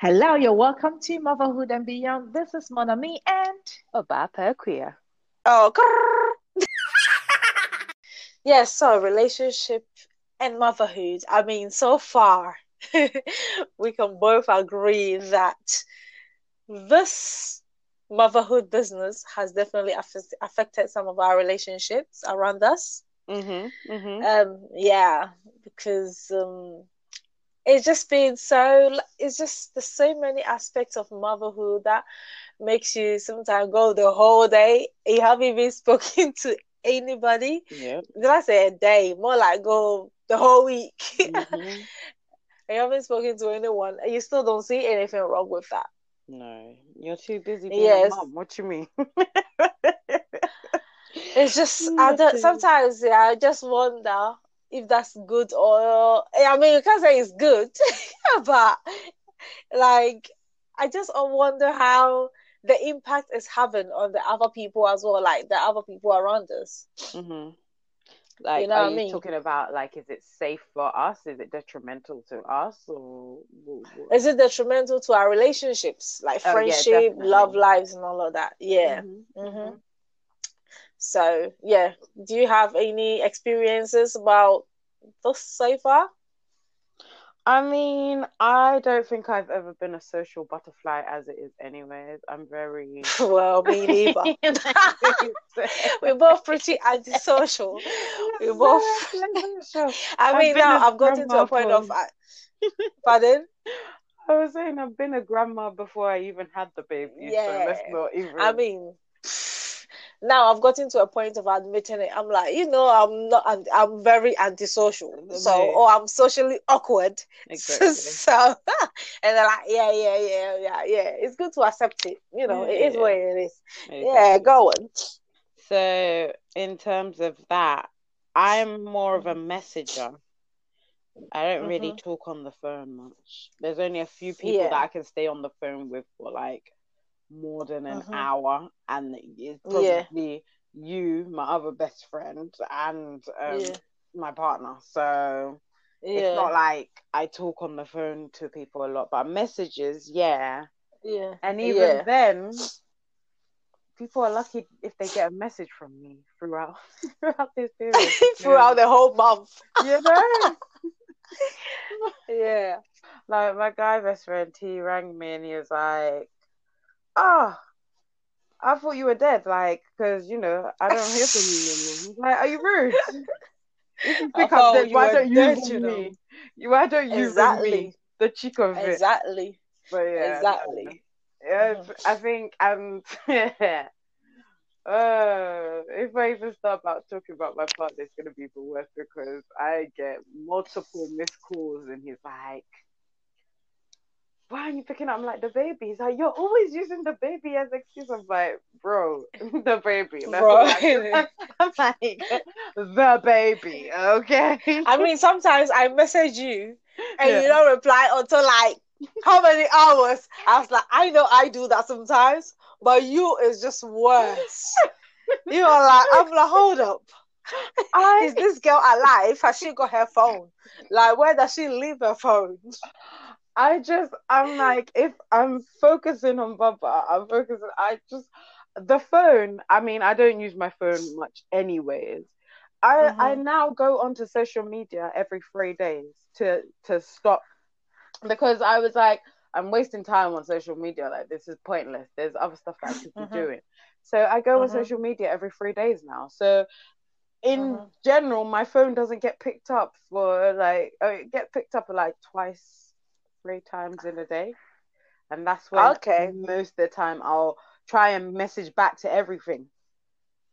Hello, you're welcome to Motherhood and Beyond. This is Monami and Obapa Queer. Oh, yes. So relationship and motherhood. I mean, so far we can both agree that this motherhood business has definitely aff- affected some of our relationships around us. Mm-hmm, mm-hmm. Um, yeah, because um, it's just been so. It's just there's so many aspects of motherhood that makes you sometimes go the whole day. You haven't even spoken to anybody. Yeah. Did I say a day? More like go the whole week. Mm-hmm. you haven't spoken to anyone, you still don't see anything wrong with that. No, you're too busy being Yes. a mom. What you mean? It's just I don't, sometimes yeah, I just wonder if that's good or I mean you can't say it's good, but like I just wonder how the impact is having on the other people as well, like the other people around us. hmm Like, You know are what I you mean? talking about like, is it safe for us? Is it detrimental to us, or Is it detrimental to our relationships, like Oh, yeah, friendship, definitely. love lives, and all of that? Yeah. Mhm, hmm mhm. So yeah, do you have any experiences about this so far? I mean, I don't think I've ever been a social butterfly as it is, anyways. I'm very. well, me neither. We're both pretty antisocial. We're both. I I've mean, now I've gotten to a point of. Pardon? I was saying I've been a grandma before I even had the baby. So let's not even. I mean, now I've gotten to a point of admitting it. I'm like, you know, I'm not. I'm, I'm very antisocial. So, or I'm socially awkward. exactly. so, and they're like, yeah, yeah, yeah, yeah, yeah. It's good to accept it. You know, it is Yeah. what it is. Yeah, Exactly. go on. So, in terms of that, I'm more of a messenger. I don't really Mhm. talk on the phone much. There's only a few people Yeah. that I can stay on the phone with for like more than an Mhm. hour, and it's Yeah. probably you, my other best friend, and um, Yeah. my partner. So Yeah, it's not like I talk on the phone to people a lot, but messages, yeah. yeah, And even yeah. then, people are lucky if they get a message from me throughout throughout this period. Throughout the whole month. you know, Yeah. like my guy best friend, he rang me and he was like, "Ah, I thought you were dead, like, because you know I don't hear from you anymore." Like, "Are you rude? If you think thought I'm dead, you why don't you dead, ring you know. me? You- Why don't you ring me? The cheek of it." Exactly. But yeah. Exactly. Yeah, Mhm. I think um uh if I even start about talking about my partner, it's gonna be even worse because I get multiple missed calls and he's like, Why are you picking up? I'm like the baby. He's like, You're always using the baby as excuse. I'm like, bro, the baby. That's Bro. what I- I'm like the baby, okay? I mean, sometimes I message you and Yeah. you don't reply until like how many hours? I was like, I know I do that sometimes, but you is just worse. You are like, I'm like, hold up. I Is this girl alive? Has she got her phone? Like, where does she leave her phone? I just, I'm like, if I'm focusing on Baba, I'm focusing. I just, the phone. I mean, I don't use my phone much, anyways. I Mhm. I now go onto social media every three days to to stop because I was like, I'm wasting time on social media. Like this is pointless. There's other stuff that I could be Mhm. doing. So I go on Mhm. social media every three days now. So in Mhm. general, my phone doesn't get picked up for like oh, it get picked up like twice, three times in a day, and that's when Okay. most of the time I'll try and message back to everything.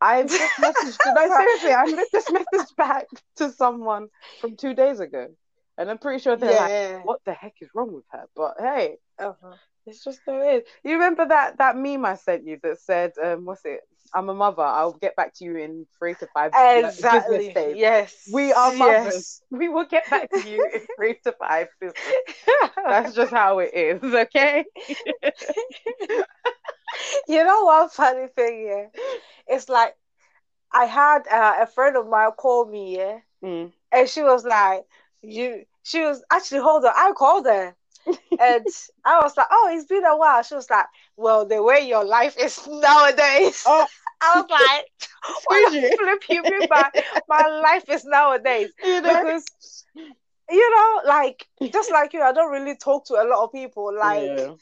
I just messaged no seriously, I just messaged back to someone from two days ago, and I'm pretty sure they're like, Yeah. "What the heck is wrong with her?" But hey, Uh-huh. it's just the way. You remember that that meme I sent you that said, um, "What's it? I'm a mother. I'll get back to you in three to five business Exactly. days." Yes. We are mothers. Yes. We will get back to you in three to five business. That's just how it is, okay? you know one funny thing yeah? It's like I had uh, a friend of mine call me, yeah, Mm. and she was like, "You." She was actually hold on. I called her, and I was like, "Oh, it's been a while." She was like, "Well, the way your life is nowadays." Oh. I was like, "What you. flip you mean by my life is nowadays?" You know? Because you know, like just like you, I don't really talk to a lot of people. Like, Yeah.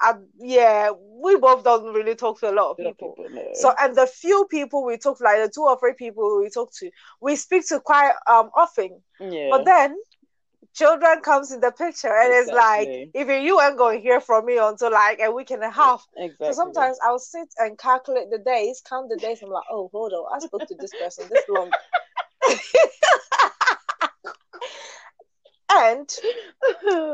I, yeah, we both don't really talk to a lot of people. know. So, and the few people we talk to, like the two or three people we talk to, we speak to quite um often. yeah. But then children comes in the picture, and it's like Exactly. even you ain't gonna hear from me until like a week and a half. exactly. So sometimes I'll sit and calculate the days, count the days. I'm like, oh, hold on, I spoke to this person this long. and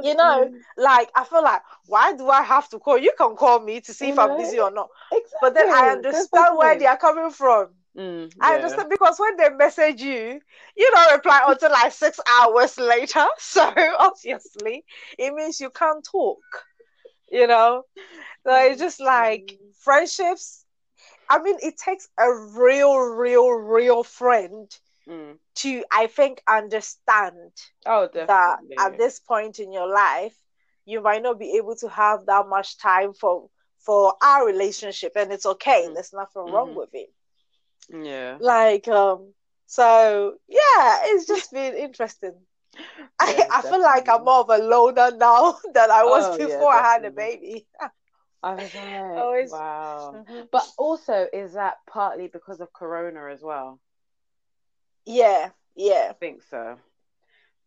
you know, like I feel like, why do I have to call? You can call me to see if I'm busy or not. exactly. But then I understand where they are coming from. Mm, I yeah. understand because when they message you, you don't reply until like six hours later. So obviously, it means you can't talk. You know, so it's just like friendships. I mean, it takes a real, real, real friend Mm. to, I think, understand Oh, that at this point in your life, you might not be able to have that much time for for our relationship, and it's okay. Mm. There's nothing wrong Mhm. with it yeah. like um so yeah it's just been interesting I, Yeah, I feel like i'm more of a loner now than i was Oh, yeah, before i had a baby I was like, Always- wow. But also, is that partly because of Corona as well? yeah yeah I think so.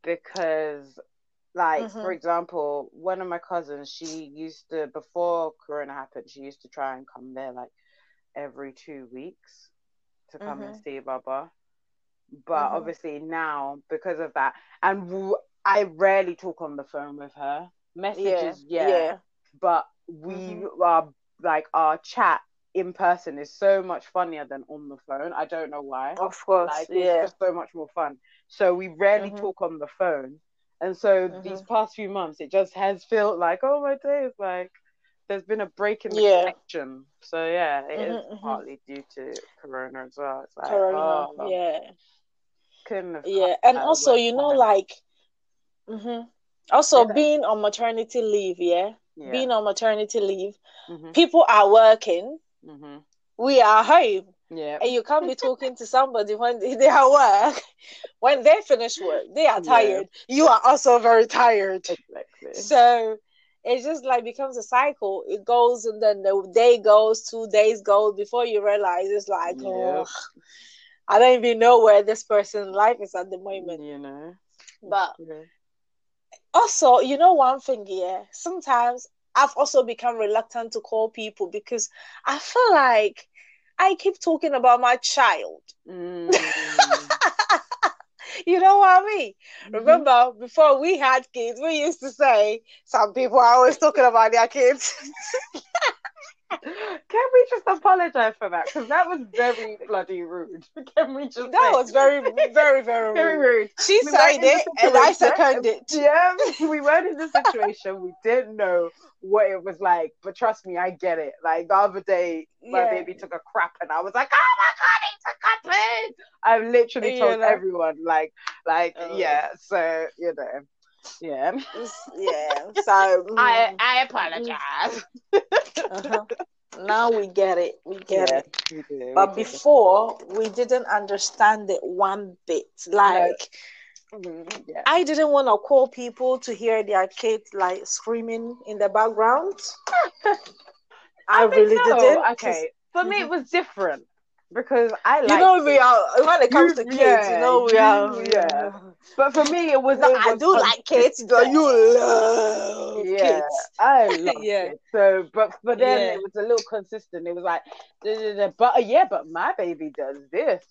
Because, like, for Mhm. example, one of my cousins, she used to, before Corona happened, she used to try and come there like every two weeks to come and Mhm. see Baba. But Mhm. obviously now, because of that, and w- I rarely talk on the phone with her. Messages, yeah, yeah but we are like our chat in person is so much funnier than on the phone. I don't know why. of course Like yeah it's just so much more fun. So we rarely Mhm. talk on the phone. And so these Mhm. past few months it just has felt like, oh my days, like there's been a break in the Yeah. connection. So yeah, it is Mhm, mhm. partly due to Corona as well. It's like corona oh, yeah couldn't yeah and also you know like mhm. also Yeah. being on maternity leave yeah, yeah. being on maternity leave hmm people are working hmm we are home Yeah. and you can't be talking to somebody when they are work. When they finish work, they are Yeah. tired. You are also very tired. Exactly. So it just like becomes a cycle. It goes and then the day goes, two days go before you realize it's like, oh, I don't even know where this person's life is at the moment. You know. But Yeah. also, you know, one thing, yeah, sometimes I've also become reluctant to call people because I feel like I keep talking about my child. Mm. You know what I mean? Mm-hmm. Remember, before we had kids, we used to say some people are always talking about their kids. Can we just apologize for that? Because that was very bloody rude. Can we just that say- was very, very, very very rude. She We said weren't in the it, and I seconded it. Yeah, we weren't in the situation. We didn't know what it was like. But trust me, I get it. Like the other day, my Yeah. baby took a crap, and I was like, "Oh my god, he took poo!" I've literally You told know? everyone, like, like, Oh. yeah. So you know, yeah. Yeah. So I mm, I apologize. uh-huh. now we get it. We get Yeah, it. we do, But we before we didn't understand it one bit. Like Mm, yeah. I didn't want to call people to hear their kids like screaming in the background. I, think really so. didn't. Okay, for me Mhm. it was different because I You know we are when it comes to kids. yeah, you know we are. yeah. But for me, it was. No, it I was do like kids. But you love Yeah, kids. I love Yeah. it. So, but but then Yeah. it was a little consistent. It was like, da, da, but uh, yeah, but my baby does this,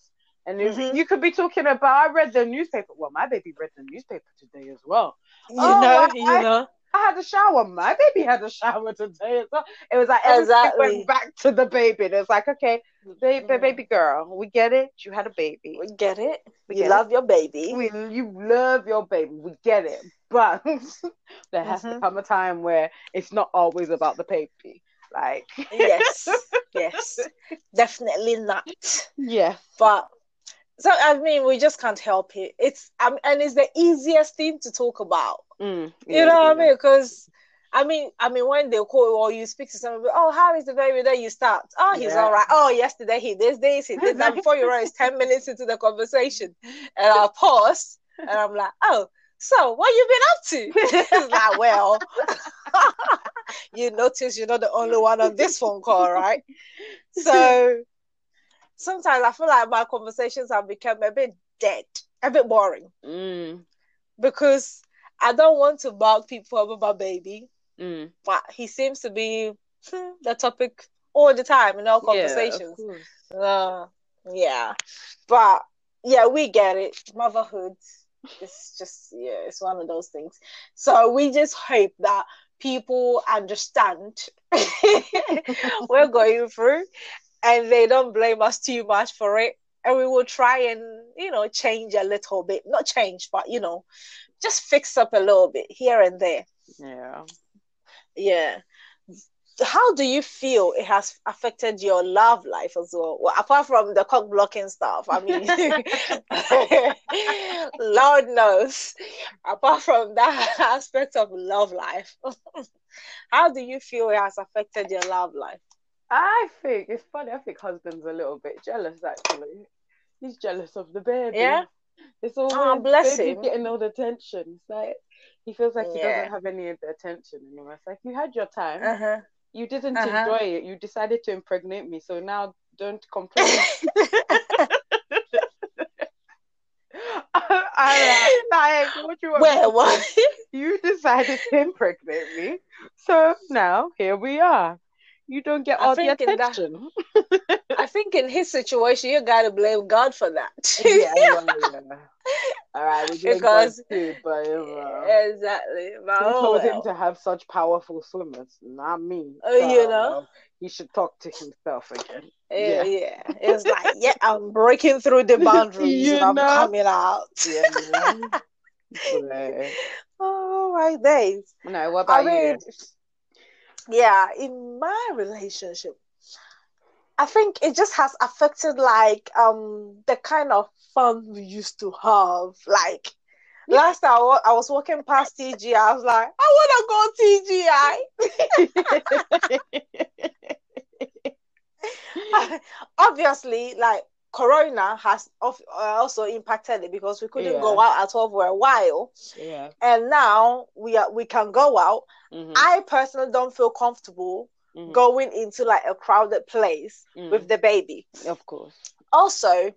and Mhm. you could be talking about. I read the newspaper. Well, my baby read the newspaper today as well. You Oh, know, why? you know. I had a shower. My baby had a shower today well. It was like Exactly. went back to the baby. And it's like, okay, baby, Mhm. baby girl, we get it. You had a baby. We get it. We you get love your baby. We, you love your baby. We get it. But there has to Mhm. come a time where it's not always about the baby. Like, yes, yes, definitely not. yeah. But so I mean, we just can't help it. It's um, and it's the easiest thing to talk about. Mm, You know what I mean? Because I mean, I mean, when they call or you speak to somebody, oh, how is the baby? Then you start, oh, he's Yeah. all right. Oh, yesterday he this, this, he did that. Before you realize, ten minutes into the conversation, and I'll pause, and I'm like, oh, so what you been up to? it's like, well, you notice you're not the only one on this phone call, right? So sometimes I feel like my conversations have become a bit dead, a bit boring Mm, because I don't want to bug people about my baby, mm. but he seems to be hmm, the topic all the time in our Yeah, of conversations. course. Uh, yeah, but yeah, we get it. Motherhood is just yeah, it's one of those things. So we just hope that people understand we're going through, and they don't blame us too much for it. And we will try and you know change a little bit, not change, but you know, just fix up a little bit here and there. Yeah. Yeah. How do you feel it has affected your love life as well? Well, apart from the cock blocking stuff, I mean, Lord knows. Apart from that aspect of love life, how do you feel it has affected your love life? I think it's funny. I think husband's a little bit jealous actually. He's jealous of the baby. Yeah? It's all Oh, bless baby's him. getting all the attention. It's like he feels like he Yeah. doesn't have any of the attention anymore. It's like you had your time. Uh-huh. You didn't Uh-huh. enjoy it. You decided to impregnate me. So now don't complain. I like, what you want Well, what? You decided to impregnate me. So now here we are. You don't get I all the in that- attention. I think in his situation, you gotta blame God for that. yeah, well, yeah. All right, we Because- too, but uh, exactly. But, who told him to have such powerful swimmers? Not me. Oh, you know? he should talk to himself again. Yeah, Yeah. yeah. It's like, yeah, I'm breaking through the boundaries and I'm know? coming out. Yeah. Oh my days. no, what I about mean, you? Yeah, in my relationship, I think it just has affected like um the kind of fun we used to have. Like last time I wa- I was walking past TGI, I was like, I want to go TGI. Obviously, like Corona has uh, also impacted it because we couldn't Yeah. go out at all for a while, yeah. and now we are we can go out. Mhm, I personally don't feel comfortable mhm, going into like a crowded place mhm. with the baby. Of course. Also,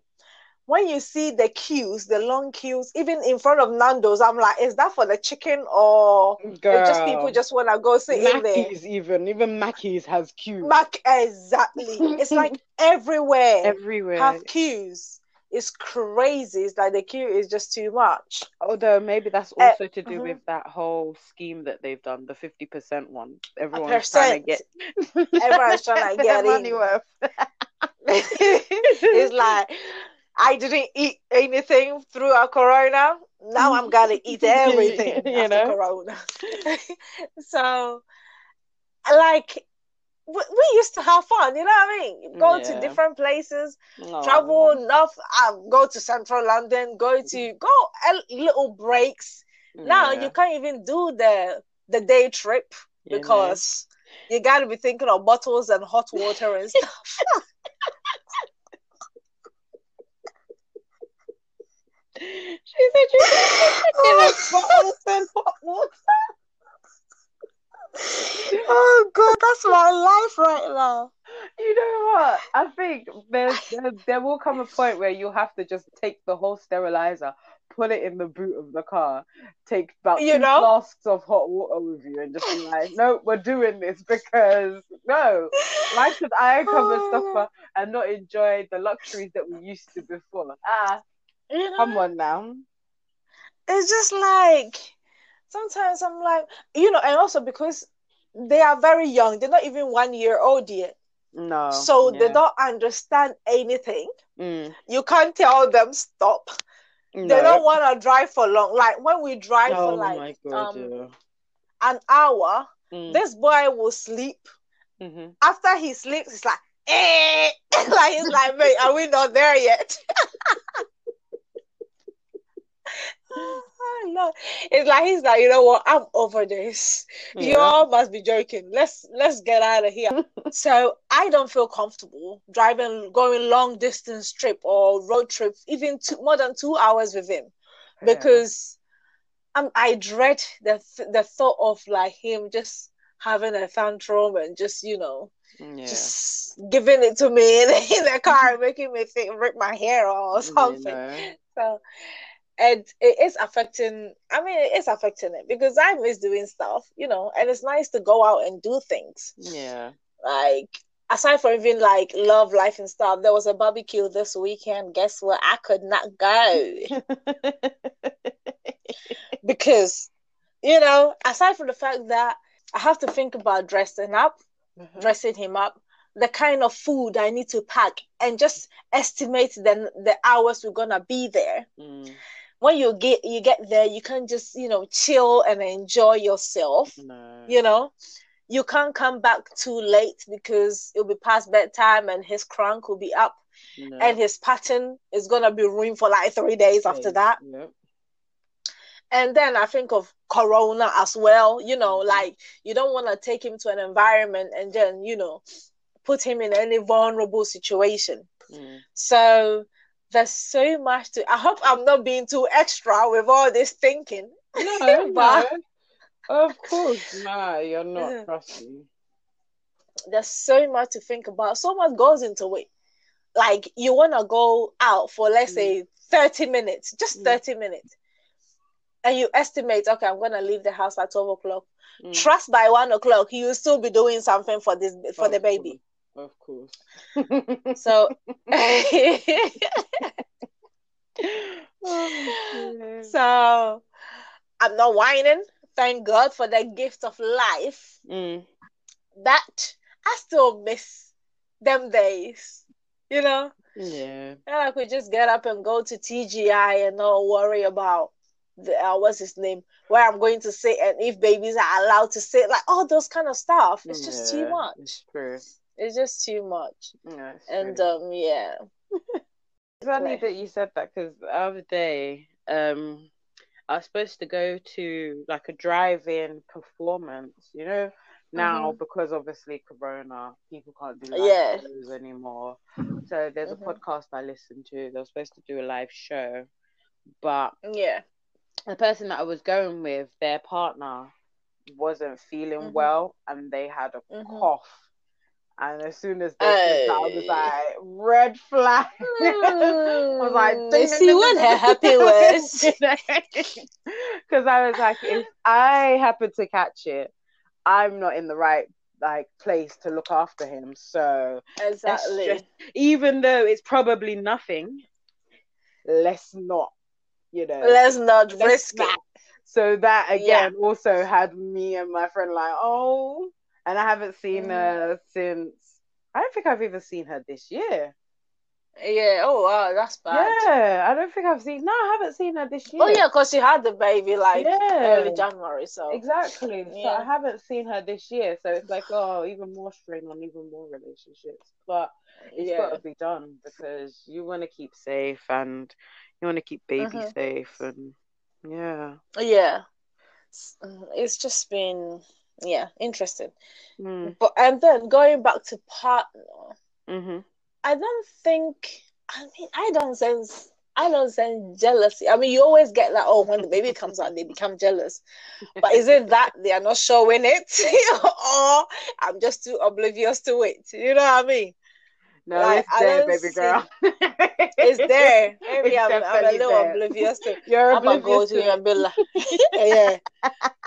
when you see the queues, the long queues, even in front of Nando's, I'm like, is that for the chicken or it's just people just want to go sit in there? Mackey's even even Mackey's has queues Mac, exactly. It's like everywhere everywhere. have queues. It's crazy. It's like the queue is just too much. Although maybe that's Uh, also to do mhm. with that whole scheme that they've done, the fifty percent one. Everyone's trying to get Everyone's trying to get money worth. it's like I didn't eat anything throughout Corona. Now I'm gonna eat everything You after know? Corona. so, like, we, we used to have fun. You know what I mean? Go Yeah. to different places, Aw. travel north, um, go to central London, go to go a little breaks. Now Yeah, you can't even do the the day trip you because you got to be thinking of bottles and hot water and stuff. She said you in a bottle and hot water. oh god, that's my life right now. You know what? I think there's, there there will come a point where you'll have to just take the whole sterilizer, put it in the boot of the car, take about You two know? flasks of hot water with you, and just be like, "No, we're doing this because no, why should I come and suffer and not enjoy the luxuries that we used to before? Ah, You know, come on now. it's just like sometimes I'm like, you know, and also because they are very young, they're not even one year old yet, No, so they don't understand anything. Mm, You can't tell them stop. no. They don't want to drive for long. Like when we drive oh for like god, um yeah. an hour, Mm, this boy will sleep. mhm. After he sleeps, it's like, eh, like he's like, mate, are we not there yet? no. It's like he's like, you know what? I'm over this. Yeah. Y'all must be joking. Let's let's get out of here. so I don't feel comfortable driving, going long distance trip or road trip, even two, more than two hours with him, because I'm I dread the the thought of like him just having a tantrum and just you know yeah. just giving it to me in, in the car, making me think rip my hair off or You something. know. So, and it is affecting. I mean, it is affecting it because I miss doing stuff, you know. And it's nice to go out and do things. Yeah. Like aside from even like love life and stuff, there was a barbecue this weekend. Guess what? I could not go because, you know, aside from the fact that I have to think about dressing up, Mhm. dressing him up, the kind of food I need to pack, and just estimate then the hours we're gonna be there. Mm, When you get you get there, you can't just you know chill and enjoy yourself. no. You know, you can't come back too late because it'll be past bedtime and his crank will be up, no. and his pattern is gonna be ruined for like three days after that. Yep. And then I think of Corona as well. You know, Mhm. like you don't want to take him to an environment and then, you know, put him in any vulnerable situation. Mm. So there's so much to. I hope I'm not being too extra with all this thinking. No, But- no. Of course, no, you're not. Trust me. There's so much to think about. So much goes into it. Like you want to go out for, let's Mm. say, 30 minutes, just Mm. 30 minutes. And you estimate, okay, I'm going to leave the house at 12 o'clock. Mm. Trust by one o'clock, you'll still be doing something for this for the Of baby. Of course. So Oh, so I'm not whining. Thank God for the gift of life. mm. That I still miss them days. You know? Yeah. And I could just get up and go to TGI and not worry about the uh, what's his name, where I'm going to sit and if babies are allowed to sit, like all those kind of stuff. It's just too much. It's true. It's just too much. And true. um yeah. It's funny that you said that because the other day, um, I was supposed to go to like a drive-in performance. You know, now because obviously Corona, people can't do live Yeah. shows anymore. So there's Mhm. a podcast I listened to. They were supposed to do a live show, but Yeah. the person that I was going with, their partner wasn't feeling Mhm. well, and they had a Mhm. cough. And as soon as they that, I was like, red flag. I was like, ding, see what her happy was. Because I was like, if I happen to catch it, I'm not in the right like place to look after him. So exactly. just- even though it's probably nothing, let's not, you know, Let's not let's risk it. So that again also had me and my friend like, oh, and I haven't seen Mhm. her since. I don't think I've even seen her this year. Yeah. Oh wow, that's bad. Yeah, I don't think I've seen. No, I haven't seen her this year. Oh yeah, because she had the baby like Yeah. early January. So Exactly. So I haven't seen her this year. So it's like, oh, even more strain on even more relationships. But it's yeah. got to be done because you want to keep safe and you want to keep baby Mhm. safe and yeah. Yeah. Mm, It's just been yeah interesting. Mm. But and then going back to partner, hmm I don't think. I mean, I don't sense. I don't sense jealousy. I mean, you always get that. Oh, when the baby comes out, they become jealous. But is it that they are not showing it, or I'm just too oblivious to it? You know what I mean? No, Like, it's there, baby girl. It's there. Maybe It's I'm, I'm a little there. oblivious to. it. You're I'm gonna go oblivious to him and be like, yeah.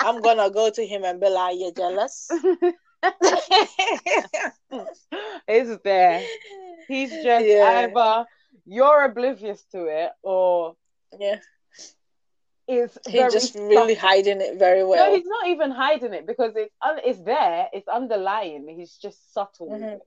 I'm gonna go to him and be like, "You're jealous." it's there. He's just Yeah. either you're oblivious to it or yeah, it's he's just really hiding it very well. No, he's not even hiding it because it's it's there. It's underlying. He's just subtle. Mhm.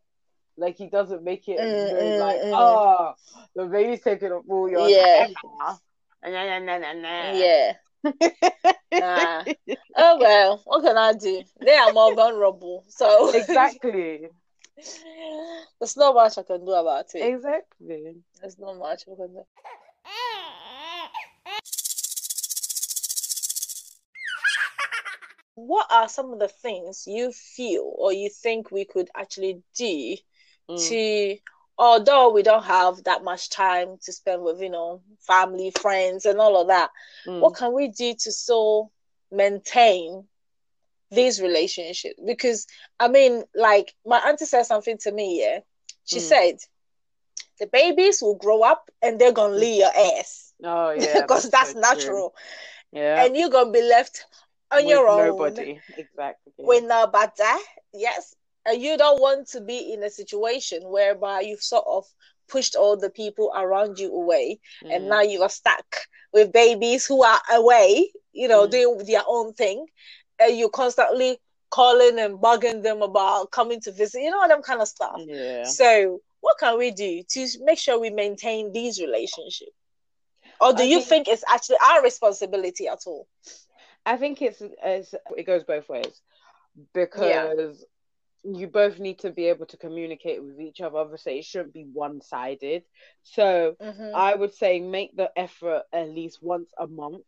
Like he doesn't make it Mm, very mm, like, mm. oh, the baby's taking up all your Yeah. time now. Nah, nah, nah, nah, nah. Yeah. Nah. Oh well, what can I do? They are more vulnerable, so exactly. there's not much I can do about it. Exactly. There's not much we can do. what are some of the things you feel or you think we could actually do Mm. to although we don't have that much time to spend with you know family friends and all of that Mm. what can we do to so maintain these relationships? Because i mean like my auntie said something to me yeah. She Mm. said the babies will grow up and they're gonna leave your ass. Oh yeah, because that's so true. natural. Yeah, and you're gonna be left on with your own nobody. Exactly. with nobody. Yes and you don't want to be in a situation whereby you've sort of pushed all the people around you away and Mm. now you are stuck with babies who are away you know Mm. doing their own thing and you're constantly calling and bugging them about coming to visit you know them kind of stuff yeah. so what can we do to make sure we maintain these relationships or do I you think- think it's actually our responsibility at all I think it's, it's it goes both ways because you both need to be able to communicate with each other. Obviously, it shouldn't be one sided. So mm-hmm, I would say make the effort at least once a month,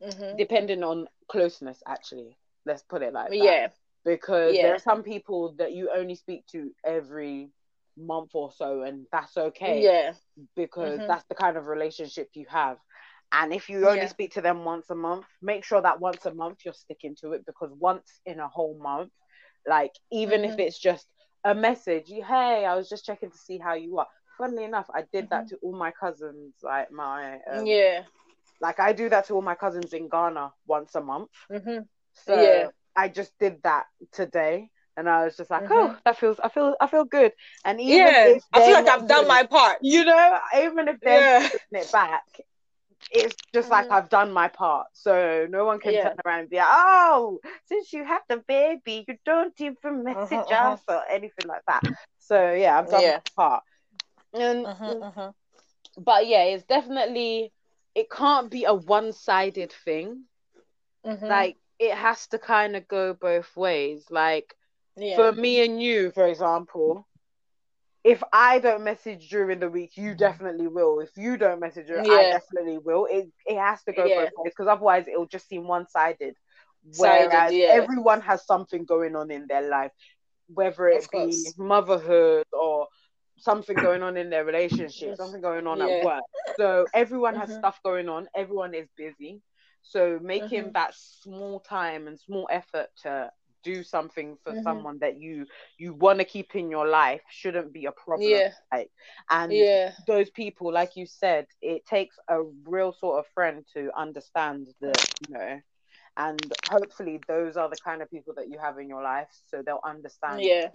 mm-hmm. depending on closeness. Actually, let's put it like that. yeah because Yeah. there are some people that you only speak to every month or so, and that's okay. yeah because Mhm. that's the kind of relationship you have. And if you only Yeah. speak to them once a month, make sure that once a month you're sticking to it because once in a whole month, like even if Mhm. it's just a message, you hey, I was just checking to see how you are. Funnily enough, I did that Mhm. to all my cousins, like my um, yeah like I do that to all my cousins in Ghana once a month. hmm So Yeah. I just did that today. And I was just like, Mhm. oh, that feels, I feel, I feel good. And even yeah if i feel like i've done doing my part you know, even if they're yeah it back, it's just like Mhm. I've done my part. So no one can Yeah. turn around and be like, oh, since you had the baby, you don't even message mhm. us or anything like that. So yeah, I've done Yeah. my part. And Mhm, mhm. but yeah, it's definitely it can't be a one sided thing. Mhm. Like it has to kind of go both ways. Like yeah. for me and you, for example, if I don't message during the week, you definitely will. If you don't message her, I definitely will. It it has to go Yeah. both ways because otherwise it'll just seem one sided. Whereas yeah. everyone has something going on in their life, whether it be motherhood or something going on in their relationship, something going on Yeah. at work. So everyone has Mhm. stuff going on. Everyone is busy. So making Mhm. that small time and small effort to do something for Mhm. someone that you you want to keep in your life shouldn't be a problem. Yeah. Like, and Yeah. those people, like you said, it takes a real sort of friend to understand that, you know, and hopefully those are the kind of people that you have in your life, so they'll understand. Yeah.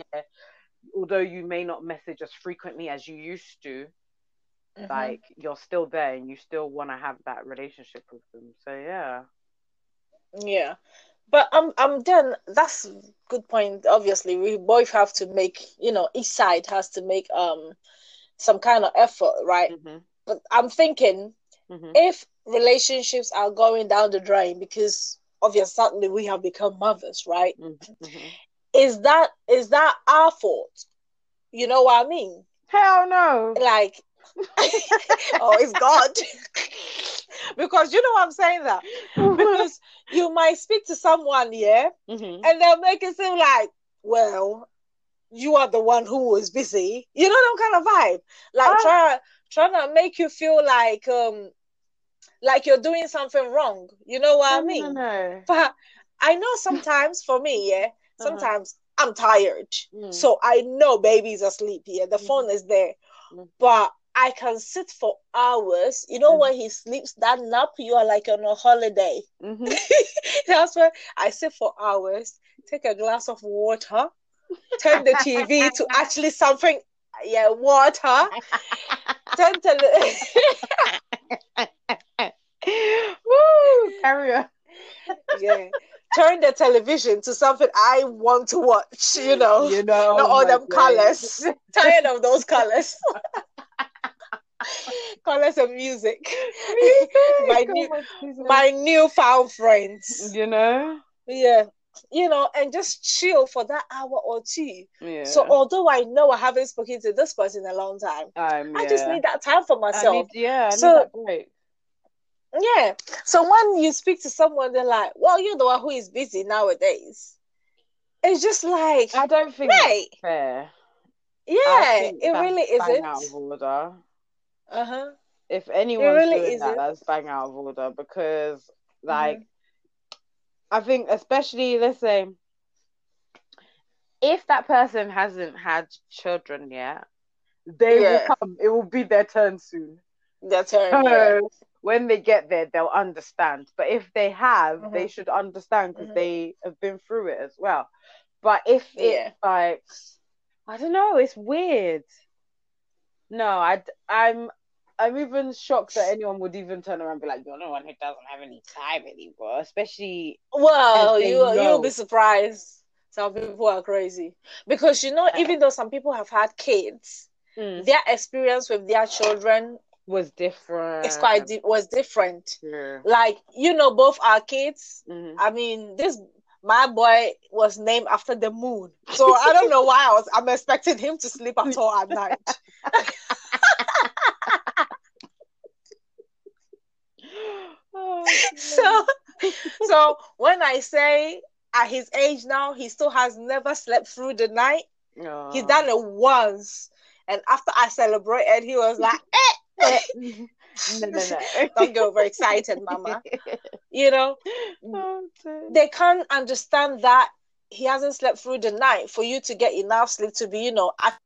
Although you may not message as frequently as you used to, Mhm. like you're still there and you still want to have that relationship with them. So yeah. Yeah. But I'm I'm then that's a good point. Obviously, we both have to make, you know, each side has to make um some kind of effort, right? Mhm. But I'm thinking Mhm. if relationships are going down the drain because obviously suddenly we have become mothers, right? Mhm. Mhm. Is that is that our fault? You know what I mean? Hell no. Like oh it's God. because you know what I'm saying that. Because you might speak to someone, yeah, Mhm. and they'll make it seem like, well, you are the one who was busy. You know them kind of vibe. Like Ah. try trying to make you feel like um like you're doing something wrong. You know what I No, no, mean? no, no. But I know sometimes for me, yeah, Uh-huh. sometimes I'm tired. Mm. So I know baby's asleep here. The Mhm. phone is there. Mm. But I can sit for hours. You know Mhm. when he sleeps that nap, you are like on a holiday. Mhm. That's where I sit for hours, take a glass of water, turn the TV to actually something, yeah, water. Turn to Woo! Carry on. yeah, turn the television to something I want to watch. You know, You know, not all them days. colors. Tired of those colors. colors of music. my Oh new, my newfound friends. You know. Yeah. You know, and just chill for that hour or two. Yeah. So although I know I haven't spoken to this person in a long time, um, I just need that time for I myself. need, yeah, I So- need that break. Yeah. So when you speak to someone, they're like, "Well, you're the one who is busy nowadays." It's just like, I don't think Right. fair. Yeah, it really isn't. Uh huh. If anyone's really doing isn't. that, that's bang out of order because, Mm-hmm. like, I think especially let's say if that person hasn't had children yet, they Yeah. will come. It will be their turn soon. That's her. So Yeah. when they get there, they'll understand. But if they have, they Mhm. should understand because Mhm. they have been through it as well. But if Yeah. it's like, I don't know, it's weird. No, I, I'm, I'm even shocked that anyone would even turn around and be like, "You're the one who doesn't have any time anymore." Especially, Well, you know. you'll be surprised. Some people are crazy because you know, even though some people have had kids, their experience with their children was different. It's quite di- was different. Yeah. Like you know, both our kids. Mhm. I mean, this my boy was named after the moon, so I don't know why I was. I'm expecting him to sleep at all at night. Oh, so so when I say at his age now, he still has never slept through the night. no. He's done it once, and after I celebrated, he was like, "Eh, no, no, no. don't get overexcited, mama." You know, Oh, they can't understand that he hasn't slept through the night for you to get enough sleep to be, you know, at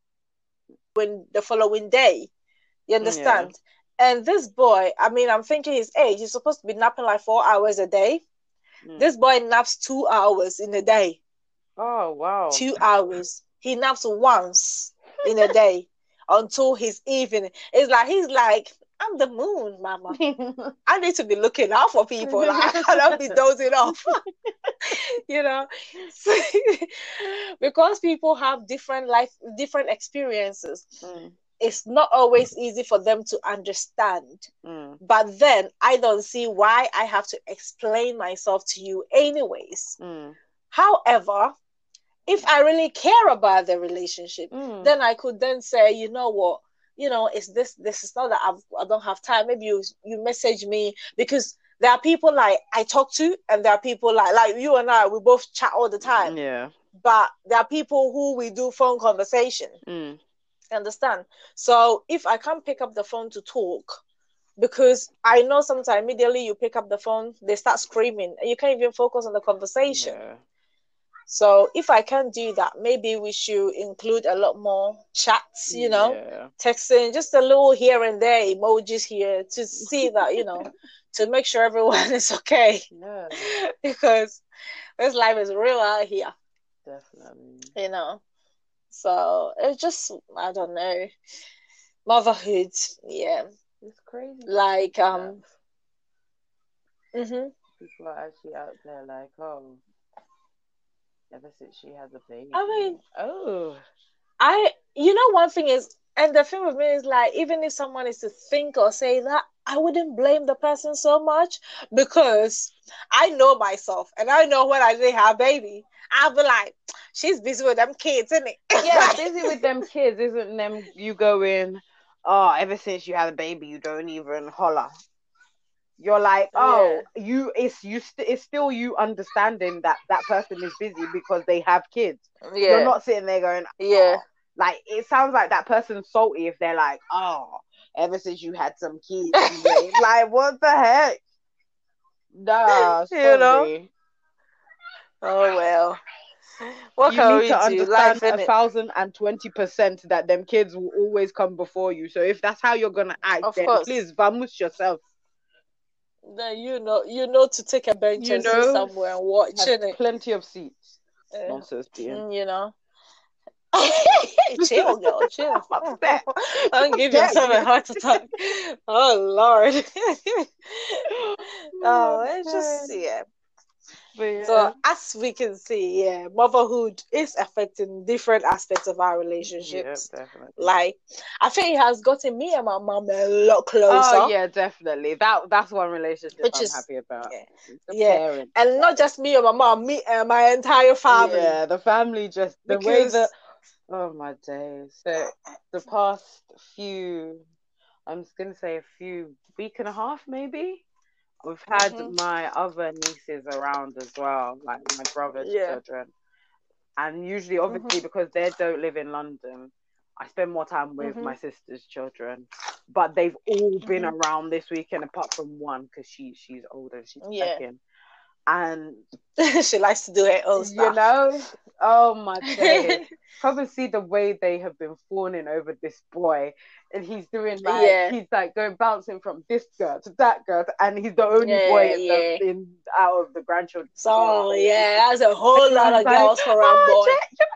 when the following day. You understand? And this boy, I mean, I'm thinking his age, he's supposed to be napping like four hours a day. Mm. This boy naps two hours in a day. Oh wow. Two hours. He naps once in a day until his evening. It's like he's like, I'm the moon, mama. I need to be looking out for people. Like I cannot be dozing off. you know, because people have different life, different experiences. Mm, It's not always easy for them to understand. mm, But then I don't see why I have to explain myself to you, anyways. mm, However, if I really care about the relationship, mm. then I could then say, you know what, you know, it's this. This is not that I've, I don't have time. Maybe you you message me because there are people like I talk to, and there are people like like you and I. We both chat all the time, Yeah. but there are people who we do phone conversation. Understand? So if I can't pick up the phone to talk, because I know sometimes immediately you pick up the phone, they start screaming, and you can't even focus on the conversation. yeah. So if I can't do that, maybe we should include a lot more chats, you know, Yeah. texting, just a little here and there emojis here to see that, you know, to make sure everyone is okay. Yeah. because this life is real out here, Definitely. you know. So it's just I don't know. Motherhood, yeah. It's crazy. Like um mhm. people are actually out there like, oh, ever since she had the baby. I mean- oh, I you know one thing is and the thing with me is like even if someone is to think or say that I wouldn't blame the person so much because I know myself and I know when I didn't have a baby, I'll be like, she's busy with them kids, isn't it? yeah, busy with them kids, isn't them? You going, oh, ever since you had a baby, you don't even holler. You're like, oh, you. It's you. St- it's still you understanding that that person is busy because they have kids. yeah. You're not sitting there going, yeah. Oh, like it sounds like that person's salty if they're like, oh, ever since you had some kids, like what the heck? Nah, You know? Oh well. What you can need we to do? understand Life, a thousand and twenty percent that them kids will always come before you. So if that's how you're gonna act, Of then course. please vamoose yourself. Then you know you know to take a bench You and know, sit somewhere and watch, plenty of seats. Yeah. Nonsense, being. Mm, you know. chill, girl, chill. I'm upset. Don't give upset, yourself a heart attack. Oh Lord. Oh, oh, it's just yeah. Yeah. So as we can see, yeah, motherhood is affecting different aspects of our yeah, relationships. definitely. Like, I think it has gotten me and my mom a lot closer. Oh yeah, definitely. That that's one relationship Which I'm is- happy about. yeah. Yeah. parents. And not just me and my mom, me and my entire family. Yeah, the family just the way that oh my days. So the past few I'm just gonna say a few week and a half maybe. We've had Mhm. my other nieces around as well, like my brother's Yeah. children. And usually, obviously, because they don't live in London, I spend more time with Mhm. my sister's children. But they've all been Mhm. around this weekend, apart from one, because she she's older, she's Yeah. second. And she likes to do her own you know, oh my god. Probably see the way they have been fawning over this boy, and he's doing like Yeah. he's like going bouncing from this girl to that girl, and he's the only Yeah, boy in, the, in out of the grandchildren. So yeah, that's a whole lot of Like, girls for a boy.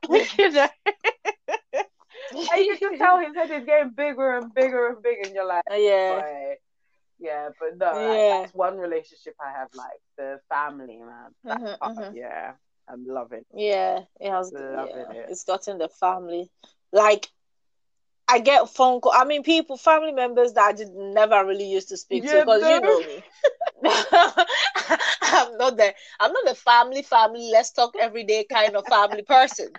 oh, you know. and you can tell his head is getting bigger and bigger and bigger, and you're like, yeah, boy. Yeah, but no, like, that's one relationship I have, like the family, man. That Mhm, part, mhm. yeah, I'm loving. yeah, it has. Loving yeah, it. It's gotten the family. Like, I get phone call. I mean, people, family members that I did never really used to speak to Yeah, because you know me. I'm not the I'm not the family family. Let's talk every day kind of family person.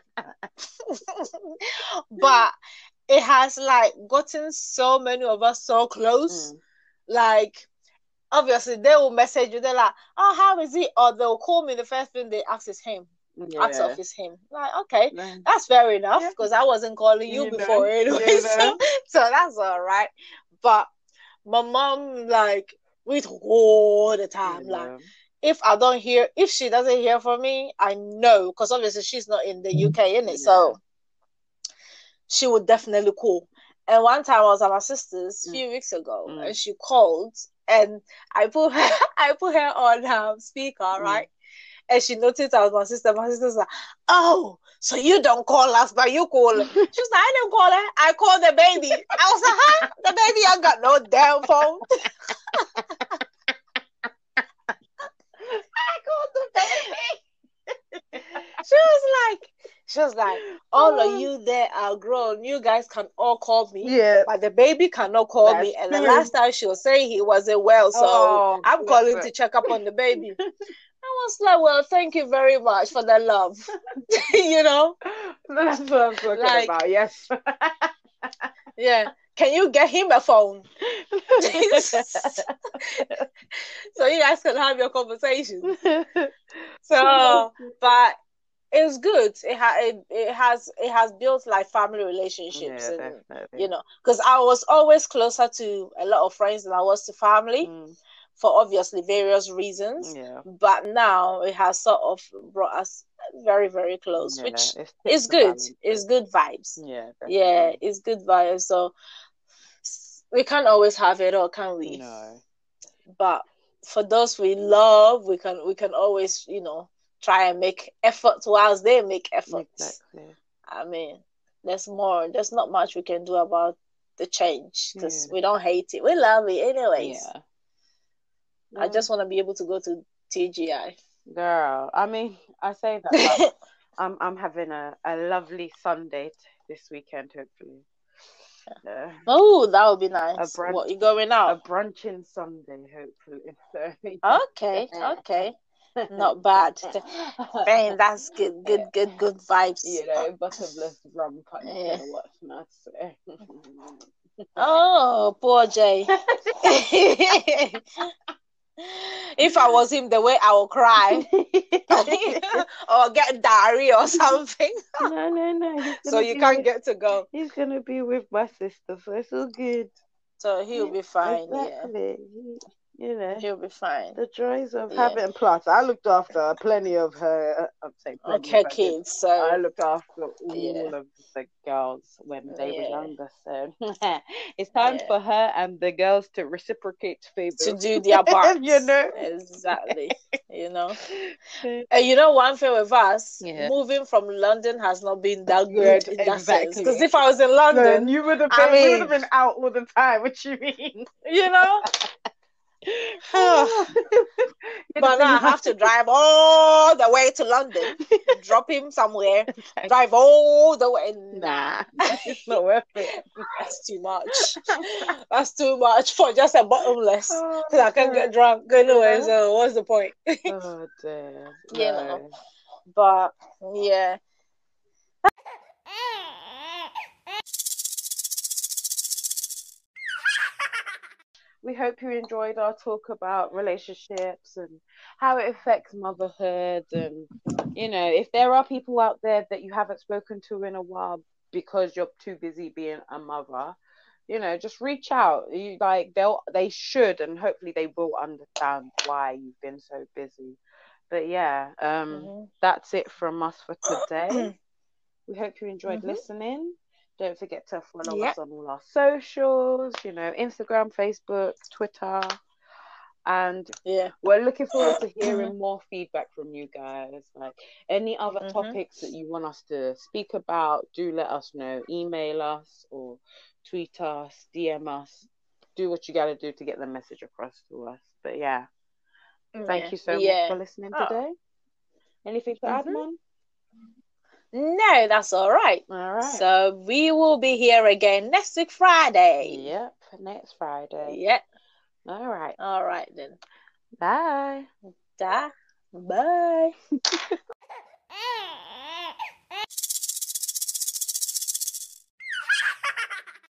but it has like gotten so many of us so close. Mm. Like obviously they will message you. They're like, "Oh, how is he?" Or they'll call me. The first thing they ask is him. Ask off is him. Like okay, Yeah. that's fair enough Yeah. because I wasn't calling you, You know, before anyway. you So, know. so that's all right. But my mom, like, we talk all the time. Like, Yeah. if I don't hear, if she doesn't hear from me, I know because obviously she's not in the UK, in it. So she would definitely call. And one time I was at my sister's a Mm. few weeks ago, Mm. and she called, and I put her, I put her on um, speaker, Mm. right? And she noticed I was my sister. My sister's like, "Oh, so you don't call us, but you call." her." She was like, "I didn't call her. I called the baby." I was like, "Huh? The baby I got no damn phone." I called the baby. she was like, she was like, all of oh. you there are grown. You guys can all call me. Yeah. But the baby cannot call That's me. And the last time she was saying he wasn't well. So Oh, I'm calling to check up on the baby. I was like, well, thank you very much for the love. you know? That's what I'm talking Like- about. Yes. Yeah. Can you get him a phone? so you guys can have your conversation. So, but it's good. It, ha- it, it has it has built like family relationships, yeah, and definitely. you know, because I was always closer to a lot of friends than I was to family Mm, for obviously various reasons. yeah. But now it has sort of brought us very very close, yeah. which it's, is good. It's good vibes. Yeah. Yeah, it's good vibes. So we can't always have it all, can we? No. but for those we love we can we can always you know try and make efforts whilst they make efforts Exactly. i mean there's more there's not much we can do about the change because Yeah. we don't hate it we love it anyways Yeah. i just want to be able to go to tgi Girl, I mean, I say that. I'm I'm having a, a lovely Sunday t- this weekend, hopefully. Uh, oh that would be nice brunch- what you going out? a brunching Sunday, hopefully. Oh. okay okay not bad Dang, that's good good good good vibes you know, bottomless rum punch Yeah. whatnot. Oh, poor Jay. if I was him, the way I would cry or get diarrhea or something, no, no, no. so you can't with- get to go. He's gonna be with my sister, so it's all good. So he'll be fine. Exactly. He- you know. He'll be fine. The joys of Yeah. having plus. I looked after plenty of her. Uh, I'm saying plenty Okay, of her kids. I looked after all Yeah. of the girls when they were younger. So it's time Yeah. for her and the girls to reciprocate favors. to do their part, you know. exactly. You know, and you know one thing with us, Yeah. moving from London has not been that good Good, in that sense. Because if I was in London, you would have been, we mean- would have been out all the time. What you mean? you know, but now I have to drive all the way to London, drop him somewhere, like, drive all the way. Nah, it's not worth it. That's too much. That's too much for just a bottomless. Oh, I can't get drunk anyway, so uh, what's the point? oh dear. You No. But yeah. We hope you enjoyed our talk about relationships and how it affects motherhood. And, you know, if there are people out there that you haven't spoken to in a while because you're too busy being a mother, you know, just reach out. You like they'll they should and hopefully they will understand why you've been so busy. But yeah, um, mm-hmm. that's it from us for today. we hope you enjoyed mm-hmm. listening. Don't forget to follow yep. us on all our socials, you know, Instagram, Facebook, Twitter. And yeah, we're looking forward to hearing more feedback from you guys. Like any other mm-hmm. topics that you want us to speak about, do let us know. Email us or tweet us, DM us. Do what you got to do to get the message across to us. But yeah, thank yeah. you so yeah. much for listening oh. today. Anything to mm-hmm. add, Mon? No, that's all right. All right. So we will be here again next week Friday. Yep, next Friday. Yep. All right. All right then. Bye. Da. Bye.